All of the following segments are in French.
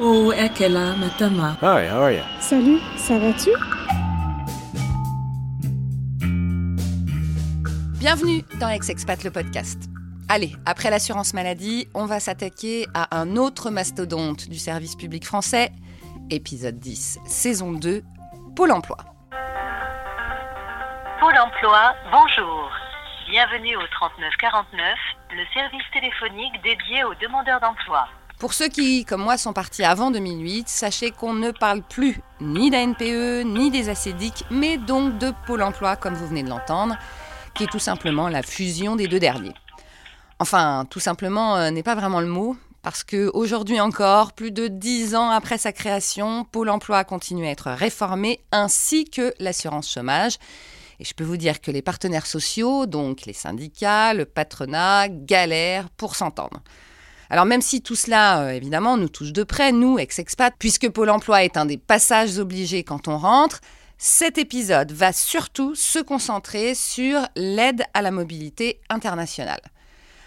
Oh, Ekela Matama. Hi, how are you? Salut, ça va-tu? Bienvenue dans Ex-Expat le podcast. Allez, après l'assurance maladie, on va s'attaquer à un autre mastodonte du service public français, épisode 10, saison 2, Pôle emploi. Pôle emploi, bonjour. Bienvenue au 3949, le service téléphonique dédié aux demandeurs d'emploi. Pour ceux qui, comme moi, sont partis avant 2008, sachez qu'on ne parle plus ni d'ANPE, ni des ACDIC, mais donc de Pôle emploi, comme vous venez de l'entendre, qui est tout simplement la fusion des deux derniers. Enfin, tout simplement euh, n'est pas vraiment le mot, parce que aujourd'hui encore, plus de dix ans après sa création, Pôle emploi continue à être réformé, ainsi que l'assurance chômage. Et je peux vous dire que les partenaires sociaux, donc les syndicats, le patronat, galèrent pour s'entendre. Alors même si tout cela, euh, évidemment, nous touche de près, nous, ex-expats, puisque Pôle Emploi est un des passages obligés quand on rentre, cet épisode va surtout se concentrer sur l'aide à la mobilité internationale.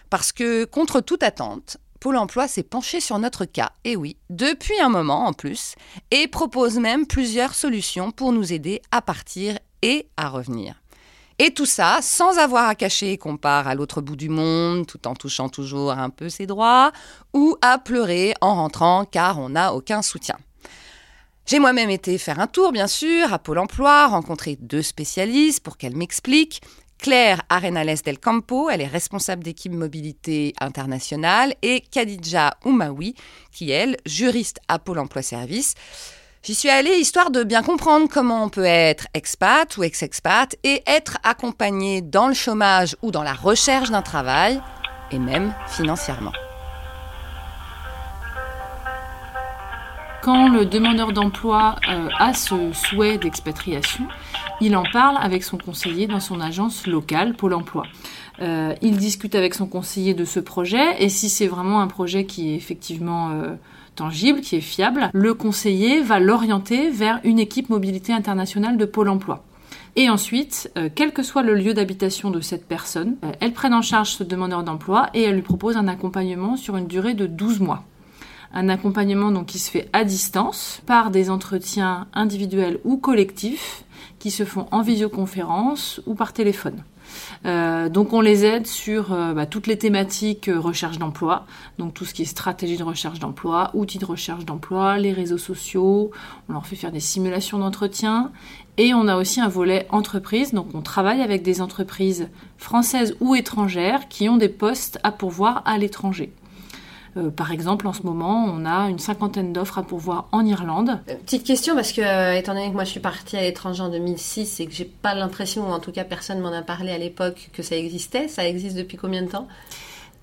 Parce que, contre toute attente, Pôle Emploi s'est penché sur notre cas, et oui, depuis un moment en plus, et propose même plusieurs solutions pour nous aider à partir et à revenir. Et tout ça sans avoir à cacher qu'on part à l'autre bout du monde tout en touchant toujours un peu ses droits ou à pleurer en rentrant car on n'a aucun soutien. J'ai moi-même été faire un tour, bien sûr, à Pôle emploi, rencontrer deux spécialistes pour qu'elles m'expliquent. Claire Arenales del Campo, elle est responsable d'équipe mobilité internationale, et Khadija Oumaoui, qui elle, juriste à Pôle emploi service. J'y suis allée histoire de bien comprendre comment on peut être expat ou ex-expat et être accompagné dans le chômage ou dans la recherche d'un travail, et même financièrement. Quand le demandeur d'emploi euh, a ce souhait d'expatriation, il en parle avec son conseiller dans son agence locale, Pôle Emploi. Euh, il discute avec son conseiller de ce projet et si c'est vraiment un projet qui est effectivement euh, tangible, qui est fiable, le conseiller va l'orienter vers une équipe mobilité internationale de Pôle Emploi. Et ensuite, euh, quel que soit le lieu d'habitation de cette personne, euh, elle prenne en charge ce demandeur d'emploi et elle lui propose un accompagnement sur une durée de 12 mois. Un accompagnement donc qui se fait à distance par des entretiens individuels ou collectifs qui se font en visioconférence ou par téléphone. Euh, donc on les aide sur euh, bah, toutes les thématiques euh, recherche d'emploi, donc tout ce qui est stratégie de recherche d'emploi, outils de recherche d'emploi, les réseaux sociaux, on leur fait faire des simulations d'entretien. Et on a aussi un volet entreprise, donc on travaille avec des entreprises françaises ou étrangères qui ont des postes à pourvoir à l'étranger. Euh, par exemple, en ce moment, on a une cinquantaine d'offres à pourvoir en Irlande. Euh, Petite question, parce que, euh, étant donné que moi je suis partie à l'étranger en 2006 et que j'ai pas l'impression, ou en tout cas personne m'en a parlé à l'époque, que ça existait, ça existe depuis combien de temps?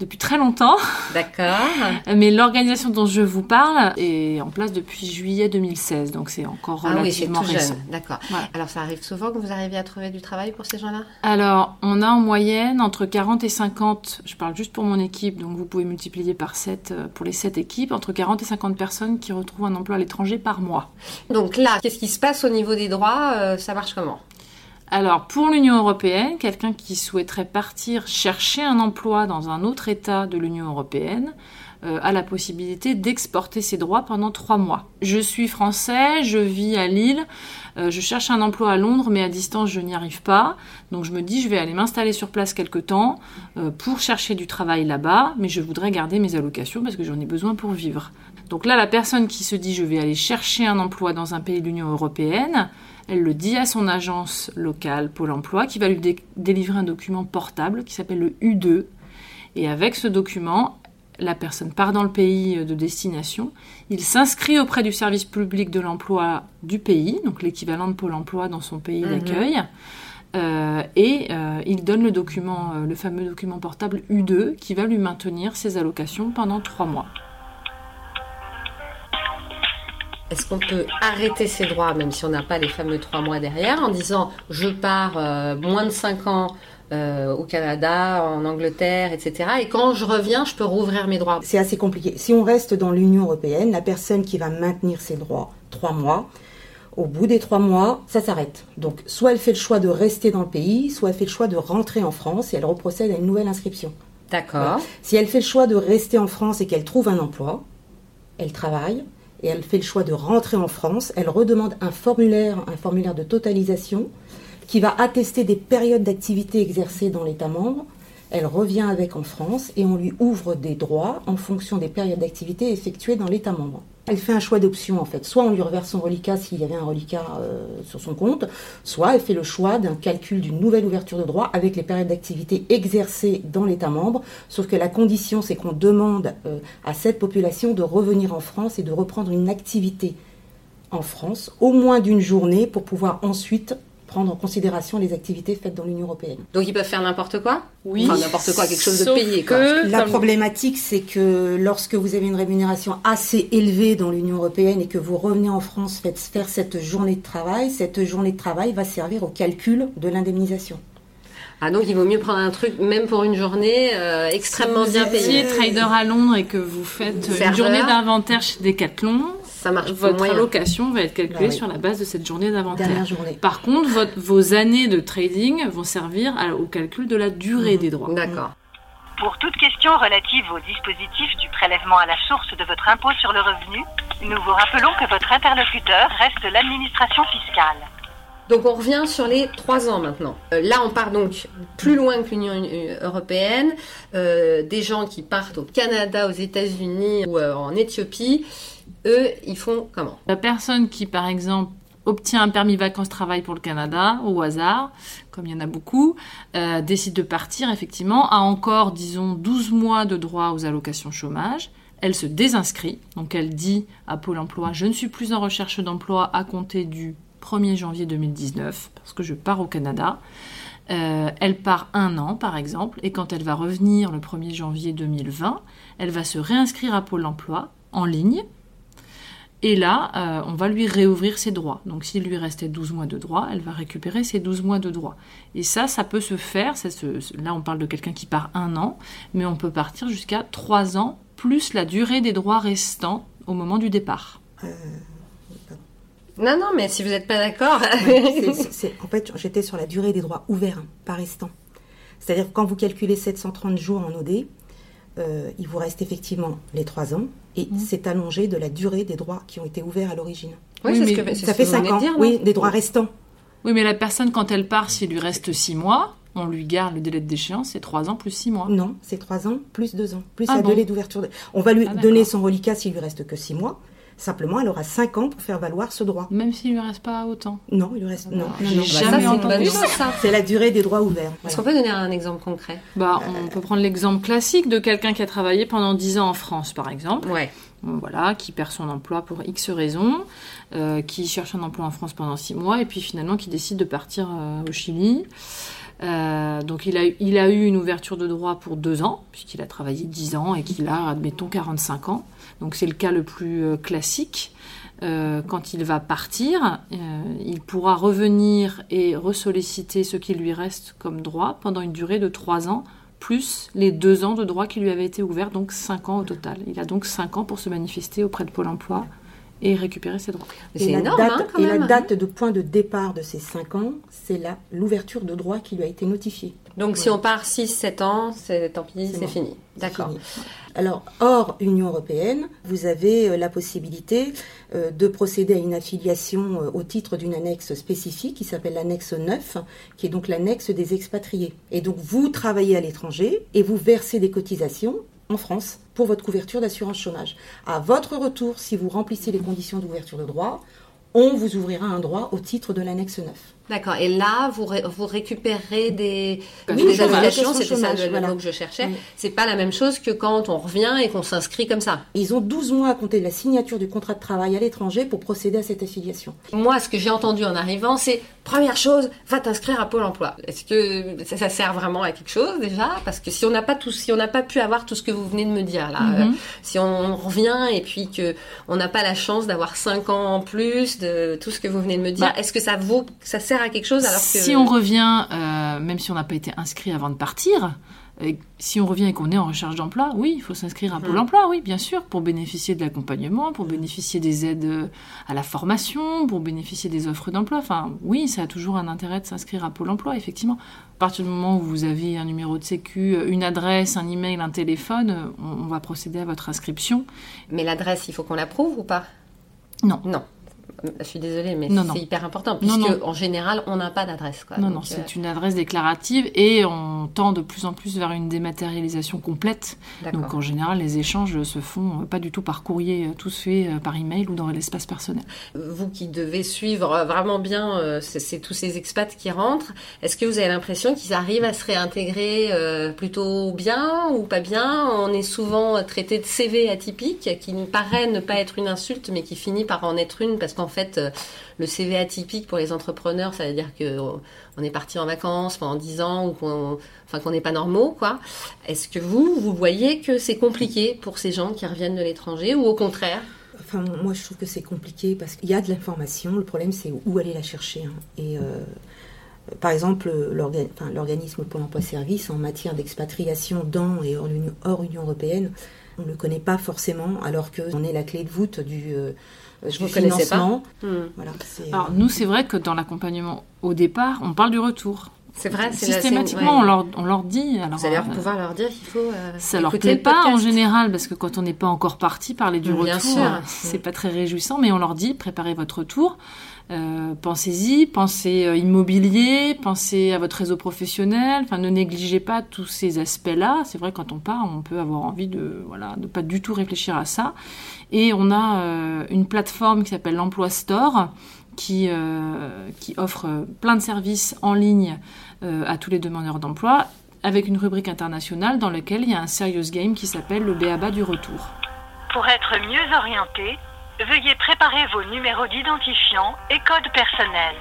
Depuis très longtemps. D'accord. Mais l'organisation dont je vous parle est en place depuis juillet 2016, donc c'est encore Ah oui, relativement tout récent. D'accord. Voilà. Alors ça arrive souvent que vous arriviez à trouver du travail pour ces gens-là? Alors, on a en moyenne entre 40 et 50, je parle juste pour mon équipe, donc vous pouvez multiplier par 7 euh, pour les 7 équipes, entre 40 et 50 personnes qui retrouvent un emploi à l'étranger par mois. Donc là, qu'est-ce qui se passe au niveau des droits? Euh, Ça marche comment? Alors, pour l'Union européenne, quelqu'un qui souhaiterait partir chercher un emploi dans un autre État de l'Union européenne euh, a la possibilité d'exporter ses droits pendant trois mois. Je suis français, je vis à Lille, euh, je cherche un emploi à Londres, mais à distance, je n'y arrive pas. Donc, je me dis, je vais aller m'installer sur place quelque temps euh, pour chercher du travail là-bas, mais je voudrais garder mes allocations parce que j'en ai besoin pour vivre. Donc là, la personne qui se dit, je vais aller chercher un emploi dans un pays de l'Union européenne, elle le dit à son agence locale Pôle emploi qui va lui dé- délivrer un document portable qui s'appelle le U2. Et avec ce document, la personne part dans le pays de destination, il s'inscrit auprès du service public de l'emploi du pays, donc l'équivalent de Pôle emploi dans son pays Mhm. d'accueil, euh, et euh, il donne le document, euh, le fameux document portable U2 qui va lui maintenir ses allocations pendant trois mois. Est-ce qu'on peut arrêter ses droits, même si on n'a pas les fameux trois mois derrière, en disant je pars euh, moins de cinq ans euh, au Canada, en Angleterre, etc. Et quand je reviens, je peux rouvrir mes droits? C'est assez compliqué. Si on reste dans l'Union européenne, la personne qui va maintenir ses droits trois mois, au bout des trois mois, ça s'arrête. Donc, soit elle fait le choix de rester dans le pays, soit elle fait le choix de rentrer en France et elle reprocède à une nouvelle inscription. D'accord. Si elle fait le choix de rester en France et qu'elle trouve un emploi, elle travaille et elle fait le choix de rentrer en France, elle redemande un formulaire, un formulaire de totalisation qui va attester des périodes d'activité exercées dans l'État membre. Elle revient avec en France et on lui ouvre des droits en fonction des périodes d'activité effectuées dans l'État membre. Elle fait un choix d'option en fait. Soit on lui reverse son reliquat s'il y avait un reliquat euh, sur son compte, soit elle fait le choix d'un calcul d'une nouvelle ouverture de droit avec les périodes d'activité exercées dans l'État membre. Sauf que la condition, c'est qu'on demande euh, à cette population de revenir en France et de reprendre une activité en France, au moins d'une journée, pour pouvoir ensuite prendre en considération les activités faites dans l'Union européenne. Donc ils peuvent faire n'importe quoi Oui. Enfin, n'importe quoi, quelque chose de payé, quoi. que, La comme- problématique, c'est que lorsque vous avez une rémunération assez élevée dans l'Union européenne et que vous revenez en France faites faire cette journée de travail, cette journée de travail va servir au calcul de l'indemnisation. Ah donc il vaut mieux prendre un truc, même pour une journée, euh, extrêmement Si bien étiez Si payé. vous êtes trader à Londres et que vous faites une journée d'inventaire chez Decathlon, Ça marche pour votre moyen. allocation va être calculée Bah oui. sur la base de cette journée d'inventaire. Par contre, votre- vos années de trading vont servir à- au calcul de la durée Mhm. des droits. D'accord. Pour toute question relative au dispositif du prélèvement à la source de votre impôt sur le revenu, nous vous rappelons que votre interlocuteur reste l'administration fiscale. Donc on revient sur les trois ans maintenant. Euh, là on part donc plus loin que l'Union euh, européenne. Euh, des gens qui partent au Canada, aux États-Unis ou en Éthiopie, eux ils font comment? La personne qui, par exemple, obtient un permis vacances-travail pour le Canada, au hasard, comme il y en a beaucoup, décide de partir, effectivement, a encore, disons, 12 mois de droit aux allocations chômage. Elle se désinscrit, donc elle dit à Pôle emploi, je ne suis plus en recherche d'emploi à compter du 1er janvier 2019, parce que je pars au Canada. Euh, elle part un an, par exemple, et quand elle va revenir le 1er janvier 2020, elle va se réinscrire à Pôle emploi en ligne, et là, euh, on va lui réouvrir ses droits. Donc s'il lui restait 12 mois de droits, elle va récupérer ses 12 mois de droits. Et ça, ça peut se faire. ça là, on parle de quelqu'un qui part un an, mais on peut partir jusqu'à 3 ans, plus la durée des droits restants au moment du départ. Non non mais si vous n'êtes pas d'accord. En fait, j'étais sur la durée des droits ouverts, hein, pas restants. C'est-à-dire que quand vous calculez 730 jours en OD, euh, il vous reste effectivement les 3 ans et Mmh. c'est allongé de la durée des droits qui ont été ouverts à l'origine. Oui, mais ce que, Ça ce fait que vous 5 venez de ans, dire, oui, des droits restants. Oui, mais la personne, quand elle part, s'il lui reste 6 mois, on lui garde le délai de déchéance, c'est 3 ans plus 6 mois. Non, c'est 3 ans plus 2 ans, plus Ah la bon durée d'ouverture. de- On va lui Ah, donner son reliquat s'il lui reste que 6 mois. Simplement, elle aura 5 ans pour faire valoir ce droit. Même s'il lui reste pas autant. Non, il lui reste. Non, non, j'ai non. Bah, jamais entendu ça. C'est la durée des droits ouverts. Est-ce Voilà. qu'on peut donner un exemple concret? Bah, on peut prendre l'exemple classique de quelqu'un qui a travaillé pendant 10 ans en France, par exemple. Ouais. Bon, voilà, qui perd son emploi pour X raisons, euh, qui cherche un emploi en France pendant six mois et puis finalement qui décide de partir euh, au Chili. Euh, donc il a, eu- il a eu une ouverture de droit pour deux ans, puisqu'il a travaillé 10 ans et qu'il a, admettons, 45 ans. Donc c'est le cas le plus euh, classique. Euh, quand il va partir, euh, il pourra revenir et ressolliciter ce qui lui reste comme droit pendant une durée de trois ans, plus les deux ans de droit qui lui avaient été ouverts, donc cinq ans au total. Il a donc cinq ans pour se manifester auprès de Pôle emploi et récupérer ses droits. Et la énorme, date, hein, quand et même. la date de point de départ de ces 5 ans, c'est la- l'ouverture de droit qui lui a été notifiée. Donc si on part 6-7 ans, c'est tant pis, C'est bon. fini. D'accord. Alors, hors Union européenne, vous avez euh, la possibilité euh, de procéder à une affiliation euh, au titre d'une annexe spécifique qui s'appelle l'annexe 9, qui est donc l'annexe des expatriés. Et donc, vous travaillez à l'étranger et vous versez des cotisations en France pour votre couverture d'assurance chômage. À votre retour, si vous remplissez les conditions d'ouverture de droit, on vous ouvrira un droit au titre de l'annexe 9. D'accord. Et là, vous, ré- vous récupérez des, Oui, des allocations, Allocation c'était ça le, voilà. mot que je cherchais. Oui. C'est pas la même chose que quand on revient et qu'on s'inscrit comme ça. Ils ont 12 mois à compter de la signature du contrat de travail à l'étranger pour procéder à cette affiliation. Moi, ce que j'ai entendu en arrivant, c'est première chose, va t'inscrire à Pôle Emploi. Est-ce que ça, ça sert vraiment à quelque chose déjà? Parce que si on n'a pas tout, si on n'a pas pu avoir tout ce que vous venez de me dire là, Mhm. euh, si on revient et puis que on n'a pas la chance d'avoir 5 ans en plus de tout ce que vous venez de me dire, Bah. est-ce que ça vaut, ça sert à quelque chose alors que Si on revient, euh, même si on n'a pas été inscrit avant de partir, euh, si on revient et qu'on est en recherche d'emploi, oui, il faut s'inscrire à Pôle Mhm. emploi, oui, bien sûr, pour bénéficier de l'accompagnement, pour bénéficier des aides euh, à la formation, pour bénéficier des offres d'emploi. Enfin, oui, ça a toujours un intérêt de s'inscrire à Pôle emploi, effectivement. À partir du moment où vous avez un numéro de sécu, une adresse, un email, un téléphone, on, on va procéder à votre inscription. Mais l'adresse, il faut qu'on l'approuve ou pas? Non. Non. Je suis désolée, mais c'est hyper important, puisque non. en général, on n'a pas d'adresse. Non, Donc, non, euh, c'est une adresse déclarative et on tend de plus en plus vers une dématérialisation complète. Donc en général, les échanges se font euh, pas du tout par courrier, euh, tout se fait par email ou dans l'espace personnel. Vous qui devez suivre vraiment bien c'est tous ces expats qui rentrent, est-ce que vous avez l'impression qu'ils arrivent à se réintégrer plutôt bien ou pas bien? On est souvent traité de CV atypique, qui nous paraît ne pas être une insulte, mais qui finit par en être une, parce qu'en fait, euh, le CV atypique pour les entrepreneurs, ça veut dire euh, on est parti en vacances pendant 10 ans ou qu'on enfin, qu'on n'est pas normaux, quoi. Est-ce que vous, vous voyez que c'est compliqué pour ces gens qui reviennent de l'étranger ou au contraire? Enfin, moi, je trouve que c'est compliqué parce qu'il y a de l'information. Le problème, c'est où aller la chercher. hein. Et euh, par exemple, l'organisme Pôle emploi service en matière d'expatriation dans et hors l'Union, hors Union européenne, on ne le connaît pas forcément, alors qu'on est la clé de voûte du, euh, Je du vous connaissais pas. Hmm. Voilà, c'est, Alors nous, c'est vrai que dans l'accompagnement au départ, on parle du retour. C'est vrai, c'est la- Systématiquement, on, leur, on leur dit. Alors, Vous allez euh, pouvoir leur dire qu'il faut. euh, Ça leur plaît pas en général parce que quand on n'est pas encore parti, parler du Bien retour, euh, c'est pas très réjouissant. Mais on leur dit préparez votre retour, euh, pensez-y, pensez euh, immobilier, pensez à votre réseau professionnel. Enfin, ne négligez pas tous ces aspects-là. C'est vrai quand on part, on peut avoir envie de voilà de pas du tout réfléchir à ça. Et on a euh, une plateforme qui s'appelle l'Emploi Store qui, qui offre plein de services en ligne à tous les demandeurs d'emploi, avec une rubrique internationale dans laquelle il y a un serious game qui s'appelle le BABA du retour. Pour être mieux orienté, veuillez préparer vos numéros d'identifiant et code personnel.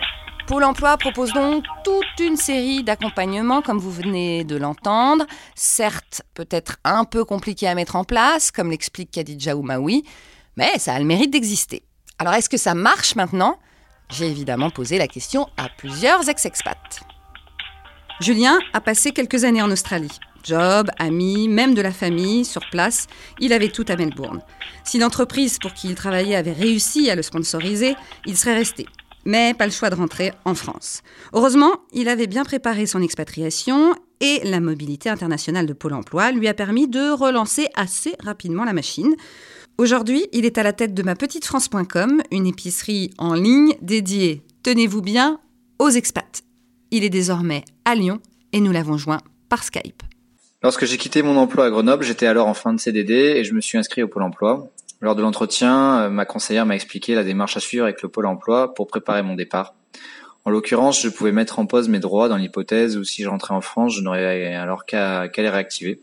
Pôle emploi propose donc toute une série d'accompagnements, comme vous venez de l'entendre. Certes, peut-être un peu compliqué à mettre en place, comme l'explique Khadija Oumaoui, mais ça a le mérite d'exister. Alors, est-ce que ça marche maintenant? J'ai évidemment posé la question à plusieurs ex-expats. Julien a passé quelques années en Australie. Job, amis, même de la famille, sur place, il avait tout à Melbourne. Si l'entreprise pour qui il travaillait avait réussi à le sponsoriser, il serait resté mais pas le choix de rentrer en France. Heureusement, il avait bien préparé son expatriation et la mobilité internationale de Pôle Emploi lui a permis de relancer assez rapidement la machine. Aujourd'hui, il est à la tête de ma petite France.com, une épicerie en ligne dédiée, tenez-vous bien, aux expats. Il est désormais à Lyon et nous l'avons joint par Skype. Lorsque j'ai quitté mon emploi à Grenoble, j'étais alors en fin de CDD et je me suis inscrit au Pôle emploi. Lors de l'entretien, euh, ma conseillère m'a expliqué la démarche à suivre avec le Pôle emploi pour préparer mon départ. En l'occurrence, je pouvais mettre en pause mes droits dans l'hypothèse où si je rentrais en France, je n'aurais alors qu'à les réactiver.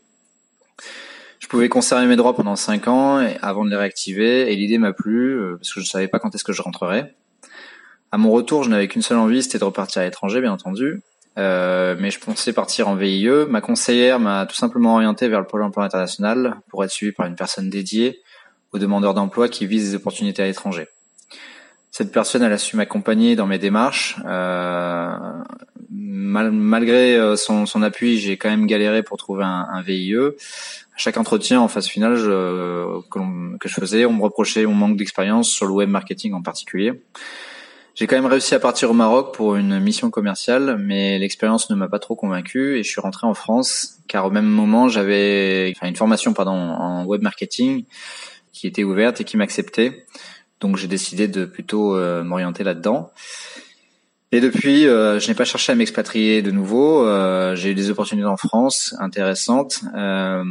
Je pouvais conserver mes droits pendant 5 ans avant de les réactiver et l'idée m'a plu euh, parce que je ne savais pas quand est-ce que je rentrerais. À mon retour, je n'avais qu'une seule envie, c'était de repartir à l'étranger, bien entendu. Euh, mais je pensais partir en VIE. Ma conseillère m'a tout simplement orienté vers le Pôle emploi international pour être suivi par une personne dédiée aux demandeurs d'emploi qui visent des opportunités à l'étranger. Cette personne, elle a su m'accompagner dans mes démarches. Euh, mal- malgré euh, son, appui, j'ai quand même galéré pour trouver un, VIE. À chaque entretien en phase finale que je faisais, on me reprochait mon manque d'expérience sur le web marketing en particulier. J'ai quand même réussi à partir au Maroc pour une mission commerciale, mais l'expérience ne m'a pas trop convaincu et je suis rentré en France car au même moment j'avais enfin, une formation pardon en web marketing qui était ouverte et qui m'acceptait. Donc j'ai décidé de plutôt euh, m'orienter là-dedans. Et depuis, euh, je n'ai pas cherché à m'expatrier de nouveau. Euh, j'ai eu des opportunités en France intéressantes. Euh,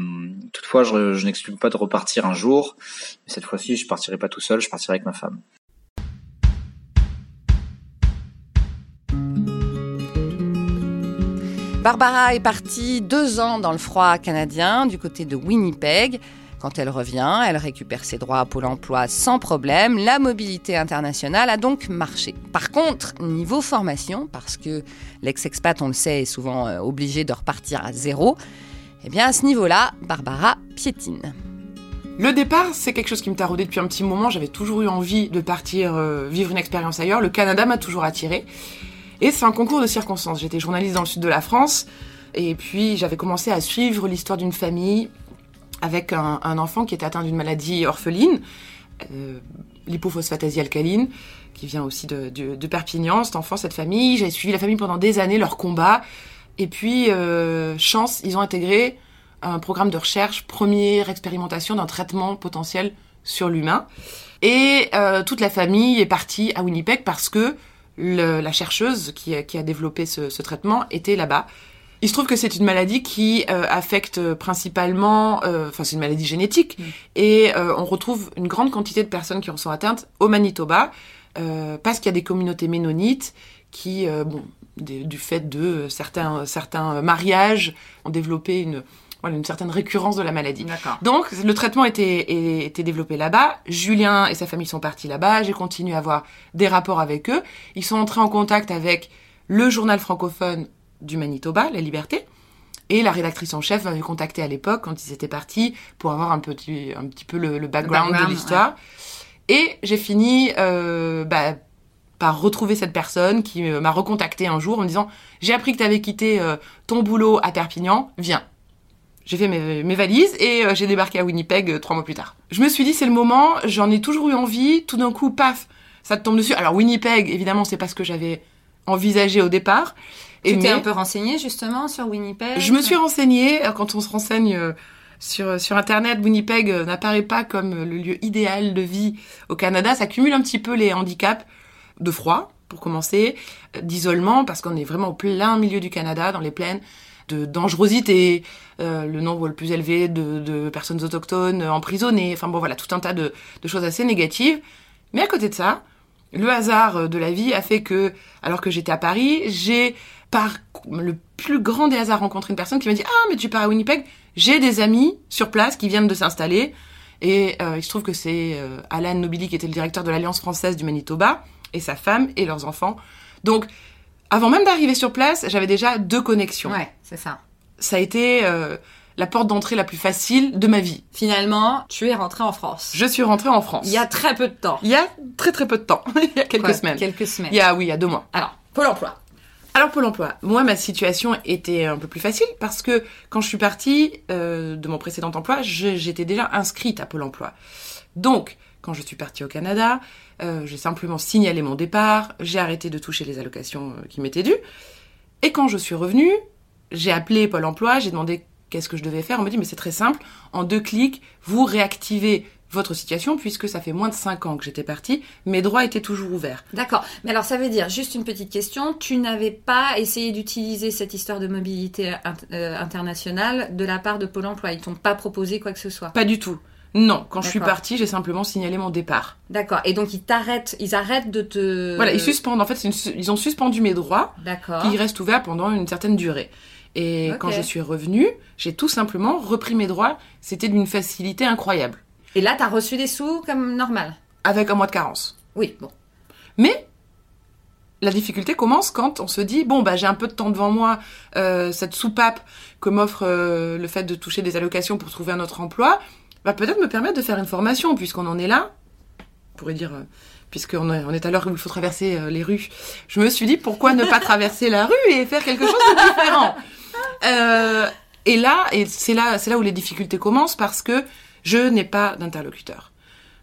toutefois, je, je n'exclus pas de repartir un jour. Mais cette fois-ci, je partirai pas tout seul, je partirai avec ma femme. Barbara est partie deux ans dans le froid canadien, du côté de Winnipeg. Quand elle revient, elle récupère ses droits à Pôle emploi sans problème. La mobilité internationale a donc marché. Par contre, niveau formation, parce que l'ex-expat, on le sait, est souvent euh, obligé de repartir à zéro, eh bien à ce niveau-là, Barbara piétine. Le départ, c'est quelque chose qui me taraudait depuis un petit moment. J'avais toujours eu envie de partir euh, vivre une expérience ailleurs. Le Canada m'a toujours attiré. Et c'est un concours de circonstances. J'étais journaliste dans le sud de la France. Et puis, j'avais commencé à suivre l'histoire d'une famille avec un, enfant qui était atteint d'une maladie orpheline, euh, alcaline, qui vient aussi de, Perpignan, cet enfant, cette famille. J'ai suivi la famille pendant des années, leur combat. Et puis, euh, chance, ils ont intégré un programme de recherche, première expérimentation d'un traitement potentiel sur l'humain. Et euh, toute la famille est partie à Winnipeg parce que le- la chercheuse qui, a- qui a développé ce, ce traitement était là-bas. Il se trouve que c'est une maladie qui euh, affecte principalement, euh, enfin c'est une maladie génétique, et euh, on retrouve une grande quantité de personnes qui en sont atteintes au Manitoba, parce qu'il y a des communautés ménonites qui, bon, des- du fait de certains, certains mariages, ont développé une, voilà, une certaine récurrence de la maladie. Donc le traitement était, était développé là-bas. Julien et sa famille sont partis là-bas. J'ai continué à avoir des rapports avec eux. Ils sont entrés en contact avec le journal francophone du Manitoba, La Liberté. Et la rédactrice en chef m'avait contacté à l'époque quand ils étaient partis pour avoir un petit, un petit peu le, le background, background, de l'histoire. Et j'ai fini euh, bah, par retrouver cette personne qui euh, m'a recontacté un jour en me disant j'ai appris que tu avais quitté euh, ton boulot à Perpignan, viens. J'ai fait mes, mes valises et euh, j'ai débarqué à Winnipeg euh, trois mois plus tard. Je me suis dit c'est le moment, j'en ai toujours eu envie, tout d'un coup paf, ça te tombe dessus. Alors Winnipeg, évidemment, c'est pas ce que j'avais envisagé au départ. Tu t'es un peu renseigné justement sur Winnipeg? Je me suis renseignée, quand on se renseigne euh, sur, sur Internet, Winnipeg n'apparaît pas comme le lieu idéal de vie au Canada. Ça cumule un petit peu les handicaps de froid, pour commencer, d'isolement, parce qu'on est vraiment au plein milieu du Canada, dans les plaines, de dangerosité, euh, le nombre le plus élevé de, personnes autochtones emprisonnées, enfin bon voilà, tout un tas de, choses assez négatives. Mais à côté de ça, le hasard de la vie a fait que, alors que j'étais à Paris, j'ai par le plus grand des hasards rencontré une personne qui m'a dit ah mais tu pars à Winnipeg! J'ai des amis sur place qui viennent de s'installer. Et euh, il se trouve que c'est euh, Alan Nobili qui était le directeur de l'Alliance française du Manitoba et sa femme et leurs enfants. Donc avant même d'arriver sur place j'avais déjà deux connexions Ouais, c'est ça. ça a été euh, la porte d'entrée la plus facile de ma vie Finalement, tu es rentré en France. je suis rentrée en France Il y a très peu de temps. il y a très très peu de temps il y a quelques Quoi, semaines Quelques semaines. il y a oui il y a deux mois Alors, Pôle emploi. Alors Pôle emploi, moi ma situation était un peu plus facile parce que quand je suis partie euh, de mon précédent emploi, j'étais déjà inscrite à Pôle emploi. Donc quand je suis partie au Canada, euh, j'ai simplement signalé mon départ, j'ai arrêté de toucher les allocations euh, qui m'étaient dues. Et quand je suis revenue, j'ai appelé Pôle emploi, j'ai demandé qu'est-ce que je devais faire. On m'a dit mais c'est très simple, en deux clics, vous réactivez votre situation puisque ça fait moins de cinq ans que j'étais partie, mes droits étaient toujours ouverts. D'accord. Mais alors, ça veut dire, juste une petite question, tu n'avais pas essayé d'utiliser cette histoire de mobilité euh, internationale de la part de Pôle emploi? Ils t'ont pas proposé quoi que ce soit? Pas du tout. Non, quand je suis partie, j'ai simplement signalé mon départ. D'accord. Et donc, ils t'arrêtent, ils arrêtent de te... Voilà, ils suspendent. En fait, une ils ont suspendu mes droits D'accord. qui restent ouverts pendant une certaine durée. Et quand je suis revenue, j'ai tout simplement repris mes droits. C'était d'une facilité incroyable, Et là, t'as reçu des sous comme normal? Avec un mois de carence. Oui, bon. Mais la difficulté commence quand on se dit bon bah j'ai un peu de temps devant moi, euh, cette soupape que m'offre euh, le fait de toucher des allocations pour trouver un autre emploi va peut-être me permettre de faire une formation puisqu'on en est là. On pourrait dire euh, puisqu'on est, à l'heure où il faut traverser euh, les rues. Je me suis dit pourquoi ne pas traverser la rue et faire quelque chose de différent? Euh, et là et c'est là c'est là où les difficultés commencent parce que je n'ai pas d'interlocuteur.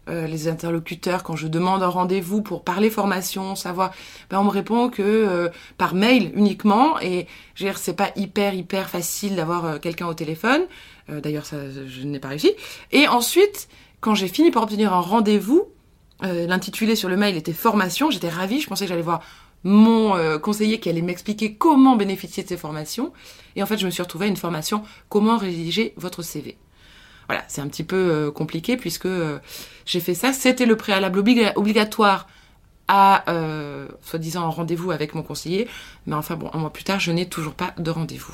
Les interlocuteurs, quand je demande un rendez-vous pour parler formation, savoir, ben on me répond que par mail uniquement. Et c'est pas hyper hyper facile d'avoir quelqu'un au téléphone. Euh, D'ailleurs, ça, je n'ai pas réussi. Et ensuite, quand j'ai fini par obtenir un rendez-vous, euh, l'intitulé sur le mail était formation. J'étais ravie. Je pensais que j'allais voir mon euh, conseiller qui allait m'expliquer comment bénéficier de ces formations. Et en fait, je me suis retrouvée à une formation comment rédiger votre CV. Voilà, c'est un petit peu compliqué puisque j'ai fait ça. C'était le préalable obliga- obligatoire à, euh, soi-disant, un rendez-vous avec mon conseiller. Mais enfin, bon, un mois plus tard, je n'ai toujours pas de rendez-vous.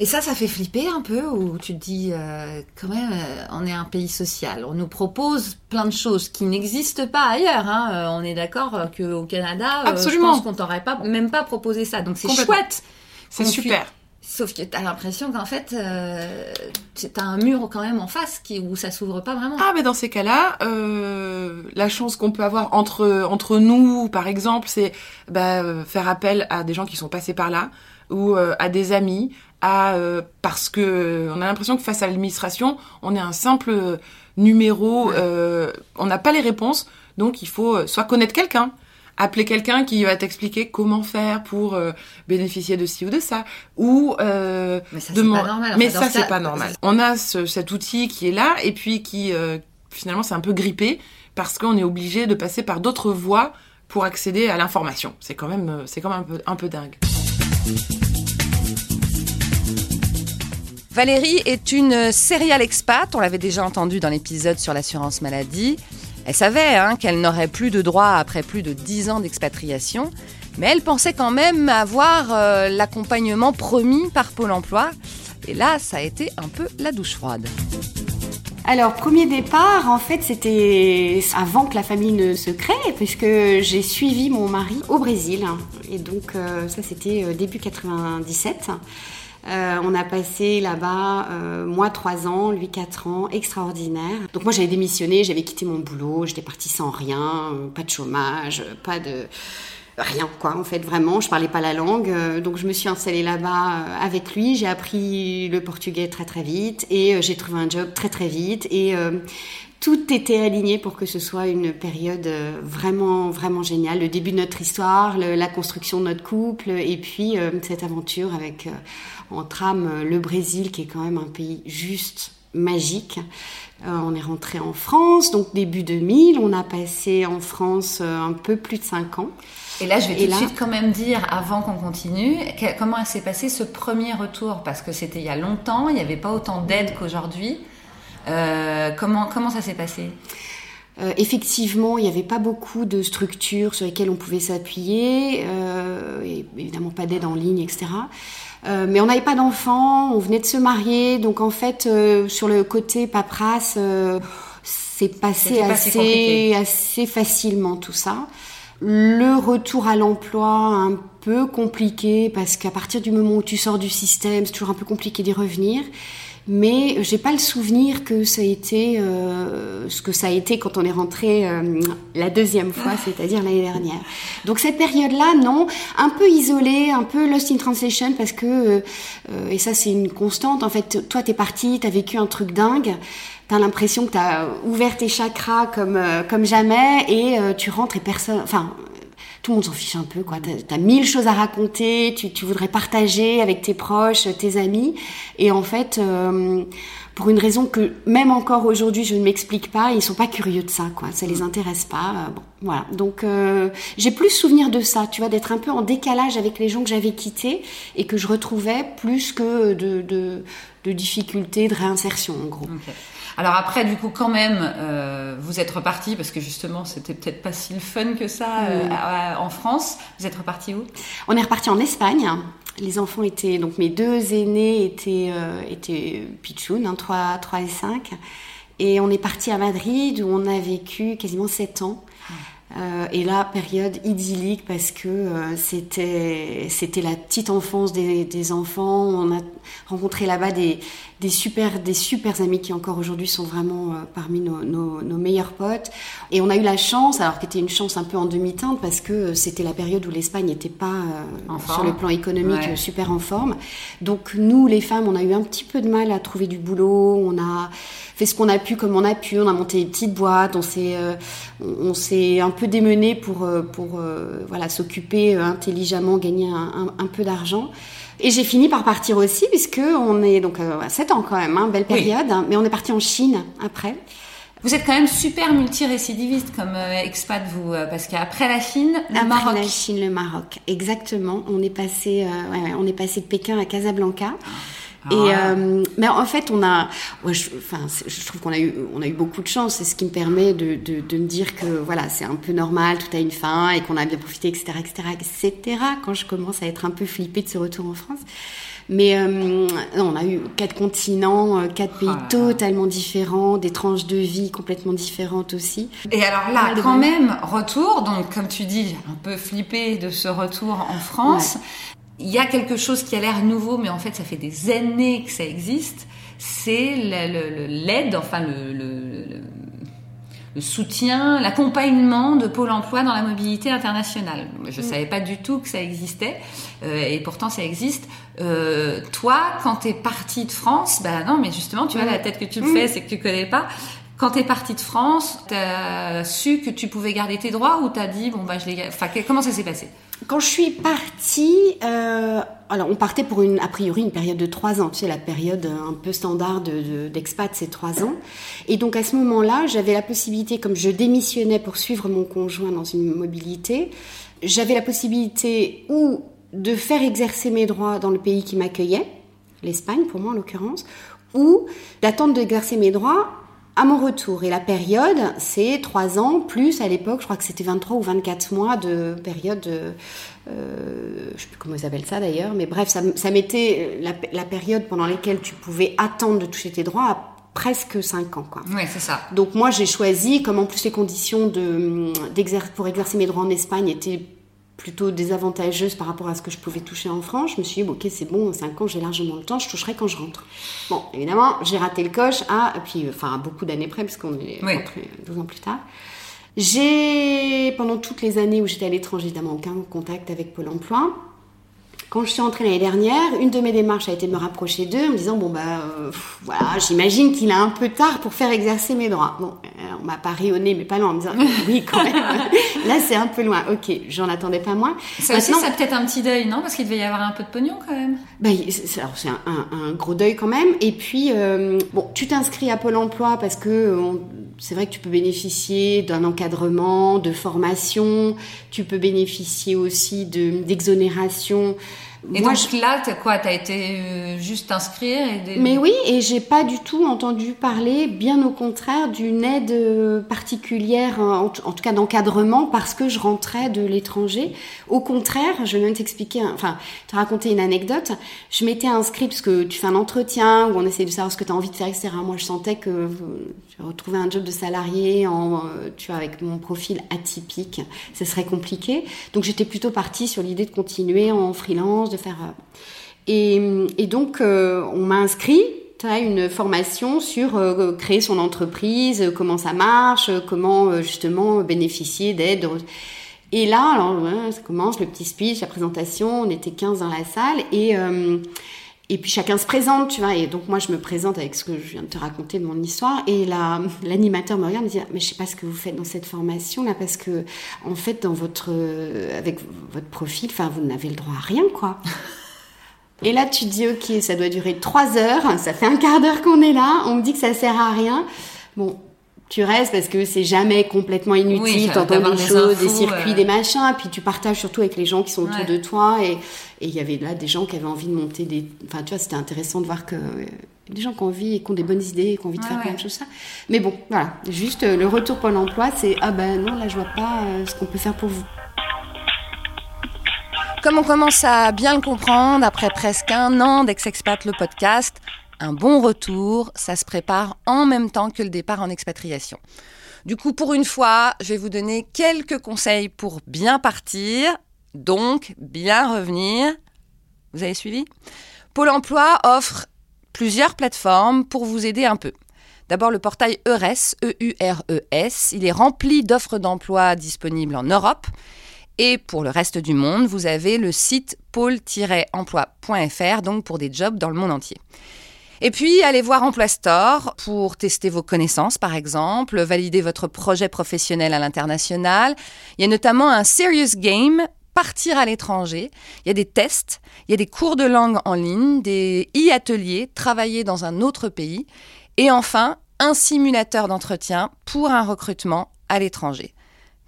Et ça, ça fait flipper un peu ou tu te dis, euh, quand même, euh, on est un pays social. On nous propose plein de choses qui n'existent pas ailleurs. Hein. Euh, on est d'accord qu'au Canada, Absolument. je pense qu'on t'aurait pas, même pas proposé ça. Donc c'est chouette. C'est super. Sauf que t'as l'impression qu'en fait, euh, t'as un mur quand même en face qui, où ça s'ouvre pas vraiment. Ah, mais dans ces cas-là, euh, la chance qu'on peut avoir entre entre nous, par exemple, c'est bah, faire appel à des gens qui sont passés par là ou euh, à des amis, à euh, parce que euh, on a l'impression que face à l'administration, on est un simple euh, numéro, euh, on n'a pas les réponses, donc il faut euh, soit connaître quelqu'un. Appeler quelqu'un qui va t'expliquer comment faire pour euh, bénéficier de ci ou de ça, ou euh, Mais ça, c'est mon- pas normal. Mais ça, c'est pas normal. On a ce- cet outil qui est là et puis qui, euh, finalement c'est un peu grippé parce qu'on est obligé de passer par d'autres voies pour accéder à l'information. C'est quand même, c'est quand même un peu, un peu dingue. Valérie est une serial expat, on l'avait déjà entendu dans l'épisode sur l'assurance maladie. Elle savait hein, qu'elle n'aurait plus de droits après plus de 10 ans d'expatriation, mais elle pensait quand même avoir euh, l'accompagnement promis par Pôle Emploi. Et là, ça a été un peu la douche froide. Alors, premier départ, en fait, c'était avant que la famille ne se crée, puisque j'ai suivi mon mari au Brésil. Et donc, euh, ça, c'était euh, début 97. Euh, on a passé là-bas, euh, moi 3 ans, lui 4 ans, extraordinaire. Donc moi j'avais démissionné, j'avais quitté mon boulot, j'étais partie sans rien, pas de chômage, pas de rien quoi en fait vraiment. Je parlais pas la langue. Euh, donc je me suis installée là-bas avec lui. J'ai appris le portugais très très vite et j'ai trouvé un job très très vite. Et tout était aligné pour que ce soit une période euh, vraiment vraiment géniale le début de notre histoire le- la construction de notre couple et puis euh, cette aventure avec euh, en trame euh, le Brésil qui est quand même un pays juste magique. Euh, on est rentré en France, donc début 2000. On a passé en France un peu plus de 5 ans. Et là, je vais Et tout de suite quand même dire, avant qu'on continue, que- comment s'est passé ce premier retour? Parce que c'était il y a longtemps, il n'y avait pas autant d'aide qu'aujourd'hui. Euh, comment, comment ça s'est passé? Euh, effectivement, il n'y avait pas beaucoup de structures sur lesquelles on pouvait s'appuyer, euh, et évidemment pas d'aide en ligne, etc. Euh, mais on n'avait pas d'enfants, on venait de se marier, donc en fait, sur le côté paperasse, c'est passé assez, compliqué. assez facilement tout ça. Le retour à l'emploi un peu compliqué parce qu'à partir du moment où tu sors du système, c'est toujours un peu compliqué d'y revenir. Mais j'ai pas le souvenir que ça a été euh, ce que ça a été quand on est rentré euh, la deuxième fois, c'est-à-dire l'année dernière. Donc cette période-là, non, un peu isolée, un peu lost in translation parce que euh, euh, et ça c'est une constante. En fait, toi t'es parti, t'as vécu un truc dingue. T'as l'impression que t'as ouvert tes chakras comme euh, comme jamais et euh, tu rentres et personne, enfin tout le monde s'en fiche un peu, quoi. T'as as mille choses à raconter, tu, tu voudrais partager avec tes proches, tes amis, et en fait, euh, pour une raison que même encore aujourd'hui je ne m'explique pas, ils sont pas curieux de ça, quoi. Ça les intéresse pas. euh, bon, voilà. Donc euh, j'ai plus souvenir de ça, tu vois, d'être un peu en décalage avec les gens que j'avais quittés et que je retrouvais plus que de, de, de difficultés de réinsertion, en gros. Alors après, du coup, quand même, euh, vous êtes reparti parce que justement, c'était peut-être pas si le fun que ça euh, Mm. en France. Vous êtes reparti où? On est reparti en Espagne. Les enfants étaient donc mes deux aînés étaient euh, étaient pitchoun, hein, 3, 3 et 5. Et on est parti à Madrid où on a vécu quasiment 7 ans. Euh, et là, période idyllique parce que euh, c'était c'était la petite enfance des, des enfants. On a rencontré là-bas des, des super des super amis qui encore aujourd'hui sont vraiment euh, parmi nos, nos, nos meilleurs potes. Et on a eu la chance, alors qui était une chance un peu en demi-teinte parce que c'était la période où l'Espagne n'était pas euh, sur le plan économique Ouais. super en forme. Donc nous, les femmes, on a eu un petit peu de mal à trouver du boulot. On a fait ce qu'on a pu comme on a pu. On a monté une petite boîte. On s'est euh, on, on s'est un peu démené pour euh, pour euh, voilà s'occuper euh, intelligemment, gagner un, un- un peu d'argent. Et j'ai fini par partir aussi puisque on est donc à 7 ans quand même, hein, belle période. hein, mais on est parti en Chine après. Vous êtes quand même super multirécidiviste comme expat, vous, parce qu'après la Chine, le Après Maroc. la Chine, le Maroc, exactement. On est passé, euh, ouais, ouais, on est passé de Pékin à Casablanca. Ah. Et euh, mais en fait, on a, ouais, je, enfin, je trouve qu'on a eu, on a eu beaucoup de chance. C'est ce qui me permet de, de, de me dire que voilà, c'est un peu normal, tout a une fin et qu'on a bien profité, etc., etc., etc. Quand je commence à être un peu flippée de ce retour en France. Mais euh, non, on a eu quatre continents, euh, quatre pays là. totalement différents, des tranches de vie complètement différentes aussi. Et alors là, quand même, retour, donc comme tu dis, un peu flippé de ce retour en France. Il y a quelque chose qui a l'air nouveau, mais en fait, ça fait des années que ça existe. C'est l'aide, enfin le, le- le- le soutien, l'accompagnement de Pôle Emploi dans la mobilité internationale. Je savais pas du tout que ça existait, euh, et pourtant ça existe. Euh, toi, quand t'es parti de France, bah non, mais justement, tu vois la tête que tu me fais, c'est que tu connais pas. Quand t'es partie de France, t'as su que tu pouvais garder tes droits ou t'as dit bon bah je les, enfin comment ça s'est passé? Quand je suis partie, euh, alors on partait pour une a priori une période de trois ans. Tu sais la période un peu standard de, d'expat c'est trois ans. Et donc à ce moment-là, j'avais la possibilité, comme je démissionnais pour suivre mon conjoint dans une mobilité, j'avais la possibilité ou de faire exercer mes droits dans le pays qui m'accueillait, l'Espagne pour moi en l'occurrence, ou d'attendre d'exercer mes droits à mon retour. Et la période, c'est trois ans, plus à l'époque, je crois que c'était 23 ou 24 mois de période, euh, je sais plus comment ils appellent ça d'ailleurs, mais bref, ça, ça mettait la, la, période pendant laquelle tu pouvais attendre de toucher tes droits à presque 5 ans. Quoi. Oui, c'est ça. Donc moi, j'ai choisi, comme en plus les conditions de, pour exercer mes droits en Espagne étaient plutôt désavantageuse par rapport à ce que je pouvais toucher en France. Je me suis dit, ok, c'est bon, 5 ans, j'ai largement le temps, je toucherai quand je rentre. Bon, évidemment, j'ai raté le coche à, puis, enfin, beaucoup d'années près, puisqu'on est rentré 12 ans plus tard. J'ai, pendant toutes les années où j'étais à l'étranger, évidemment, aucun contact avec Pôle emploi. Quand je suis entrée l'année dernière, une de mes démarches a été de me rapprocher d'eux en me disant bon bah euh, voilà, j'imagine qu'il a un peu tard pour faire exercer mes droits. Bon, on m'a pas rayonné mais pas loin en me disant oui quand même. Là c'est un peu loin. Ok, j'en attendais pas moins. Ça aussi, ça peut-être un petit deuil non? Parce qu'il devait y avoir un peu de pognon quand même. Bah, c'est un, un, un, gros deuil quand même. Et puis euh, bon, tu t'inscris à Pôle Emploi parce que c'est vrai que tu peux bénéficier d'un encadrement, de formation. Tu peux bénéficier aussi de d'exonération. Et Moi, donc je... là, t'as quoi T'as été euh, juste inscrire et. Mais oui, et j'ai pas du tout entendu parler, bien au contraire, d'une aide euh, particulière, en, en tout cas d'encadrement, parce que je rentrais de l'étranger. Au contraire, je vais même t'expliquer, enfin, te raconter une anecdote. Je m'étais inscrite parce que tu fais un entretien où on essaie de savoir ce que tu as envie de faire, etc. Moi, je sentais que euh, je retrouvais un job de salarié en, tu vois, avec mon profil atypique, ce serait compliqué. Donc, j'étais plutôt partie sur l'idée de continuer en freelance de faire. Et, et donc, euh, on m'a inscrit à une formation sur euh, créer son entreprise, comment ça marche, comment euh, justement bénéficier d'aide. Et là, alors, ça commence le petit speech, la présentation. On était 15 dans la salle et et puis chacun se présente, tu vois. Et donc moi je me présente avec ce que je viens de te raconter de mon histoire. Et là, l'animateur me regarde et me dit mais je sais pas ce que vous faites dans cette formation là parce que en fait dans votre avec votre profil, enfin vous n'avez le droit à rien quoi. Et là, tu te dis, ok, ça doit durer trois heures, ça fait un quart d'heure qu'on est là, on me dit que ça sert à rien. Bon, tu restes parce que c'est jamais complètement inutile, oui, t'entends des, choses, des circuits, des machins, puis tu partages surtout avec les gens qui sont autour de toi. Et il y avait là des gens qui avaient envie de monter des. Enfin, tu vois, c'était intéressant de voir que des gens qui ont envie et qui ont des bonnes idées et qui ont envie de faire plein de choses ça. Mais bon, voilà, juste euh, le retour Pôle emploi, c'est ah ben non, là je vois pas euh, ce qu'on peut faire pour vous. Comme on commence à bien le comprendre, après presque un an d'Ex-Expat le podcast, un bon retour, ça se prépare en même temps que le départ en expatriation. Du coup, pour une fois, je vais vous donner quelques conseils pour bien partir, donc bien revenir. Vous avez suivi? Pôle Emploi offre plusieurs plateformes pour vous aider un peu. D'abord le portail EURES, E-U-R-E-S. Il est rempli d'offres d'emploi disponibles en Europe. Et pour le reste du monde, vous avez le site pôle-emploi.fr, donc pour des jobs dans le monde entier. Et puis, allez voir Emploi Store pour tester vos connaissances, par exemple, valider votre projet professionnel à l'international. Il y a notamment un Serious Game partir à l'étranger. Il y a des tests, il y a des cours de langue en ligne, des e-ateliers, travailler dans un autre pays. Et enfin, un simulateur d'entretien pour un recrutement à l'étranger.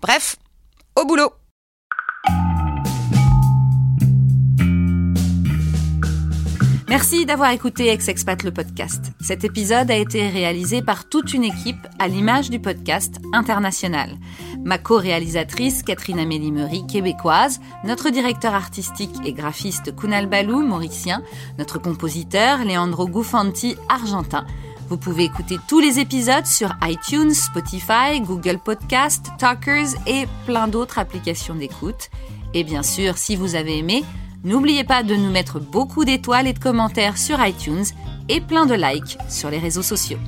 Bref, au boulot Merci d'avoir écouté Ex-Expat le podcast. Cet épisode a été réalisé par toute une équipe à l'image du podcast international. Ma co-réalisatrice Catherine Amélie Meury, québécoise, notre directeur artistique et graphiste Kunal Balou, mauricien, notre compositeur Leandro Gufanti, argentin. Vous pouvez écouter tous les épisodes sur iTunes, Spotify, Google Podcast, Talkers et plein d'autres applications d'écoute. Et bien sûr, si vous avez aimé, N'oubliez pas de nous mettre beaucoup d'étoiles et de commentaires sur iTunes et plein de likes sur les réseaux sociaux.